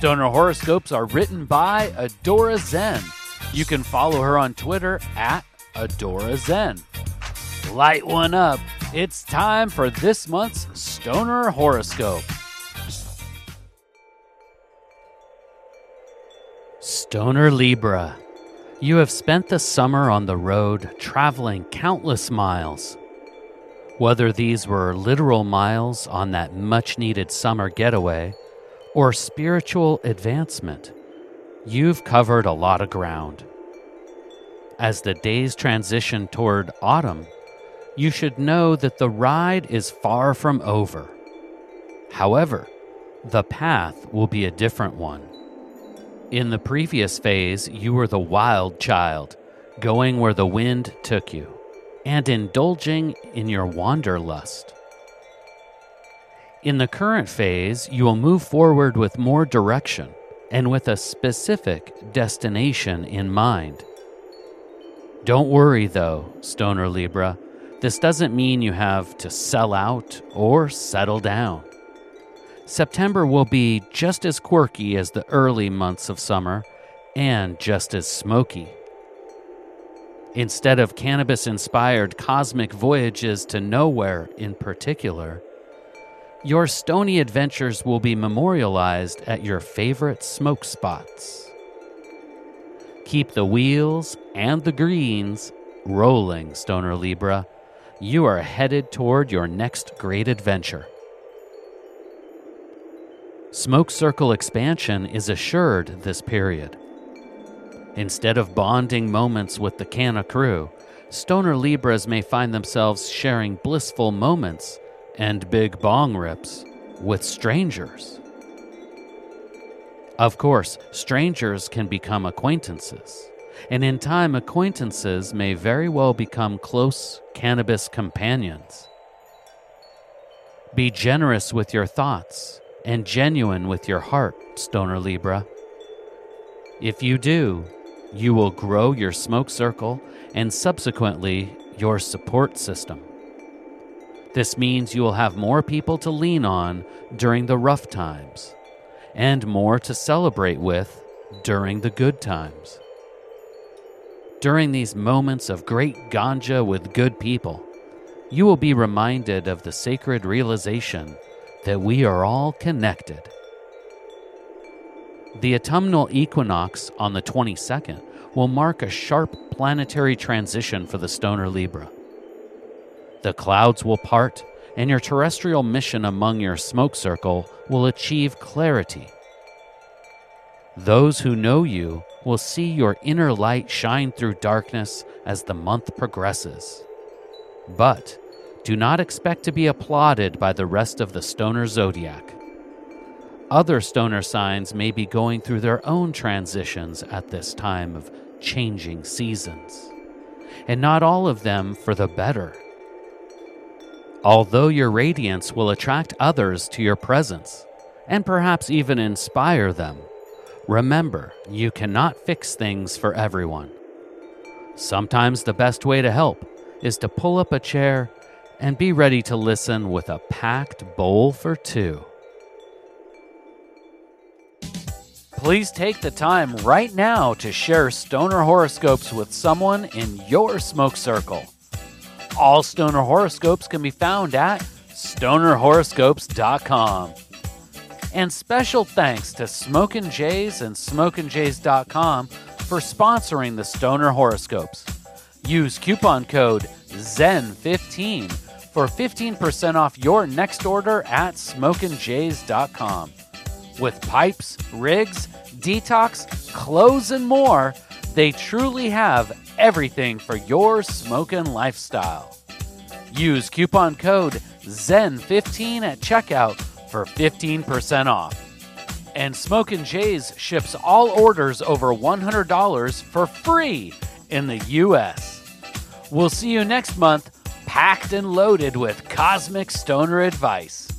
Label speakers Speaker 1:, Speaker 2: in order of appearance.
Speaker 1: Stoner horoscopes are written by Adora Zen. You can follow her on Twitter at Adora Zen. Light one up. It's time for this month's Stoner horoscope. Stoner Libra. You have spent the summer on the road traveling countless miles. Whether these were literal miles on that much needed summer getaway or spiritual advancement, you've covered a lot of ground. As the days transition toward autumn, you should know that the ride is far from over. However, the path will be a different one. In the previous phase, you were the wild child, going where the wind took you, and indulging in your wanderlust. In the current phase, you will move forward with more direction and with a specific destination in mind. Don't worry though, Stoner Libra. This doesn't mean you have to sell out or settle down. September will be just as quirky as the early months of summer and just as smoky. Instead of cannabis inspired cosmic voyages to nowhere in particular, your stony adventures will be memorialized at your favorite smoke spots. Keep the wheels and the greens rolling, Stoner Libra. You are headed toward your next great adventure. Smoke circle expansion is assured this period. Instead of bonding moments with the Canna crew, Stoner Libras may find themselves sharing blissful moments and big bong rips with strangers. Of course, strangers can become acquaintances, and in time, acquaintances may very well become close cannabis companions. Be generous with your thoughts and genuine with your heart, Stoner Libra. If you do, you will grow your smoke circle and subsequently your support system. This means you will have more people to lean on during the rough times and more to celebrate with during the good times. During these moments of great ganja with good people, you will be reminded of the sacred realization that we are all connected. The autumnal equinox on the 22nd will mark a sharp planetary transition for the Stoner Libra. The clouds will part, and your terrestrial mission among your smoke circle will achieve clarity. Those who know you will see your inner light shine through darkness as the month progresses. But do not expect to be applauded by the rest of the stoner zodiac. Other stoner signs may be going through their own transitions at this time of changing seasons, and not all of them for the better. Although your radiance will attract others to your presence, and perhaps even inspire them, remember you cannot fix things for everyone. Sometimes the best way to help is to pull up a chair and be ready to listen with a packed bowl for two. Please take the time right now to share stoner horoscopes with someone in your smoke circle. All stoner horoscopes can be found at stonerhoroscopes.com. And special thanks to Smokin' Jays and SmokinJays.com for sponsoring the Stoner horoscopes. Use coupon code ZEN15 for 15% off your next order at SmokinJays.com. With pipes, rigs, detox, clothes, and more, they truly have everything for your smoking lifestyle. Use coupon code ZEN15 at checkout for 15% off. And Smokin' Jays ships all orders over $100 for free in the U.S. We'll see you next month, packed and loaded with cosmic stoner advice.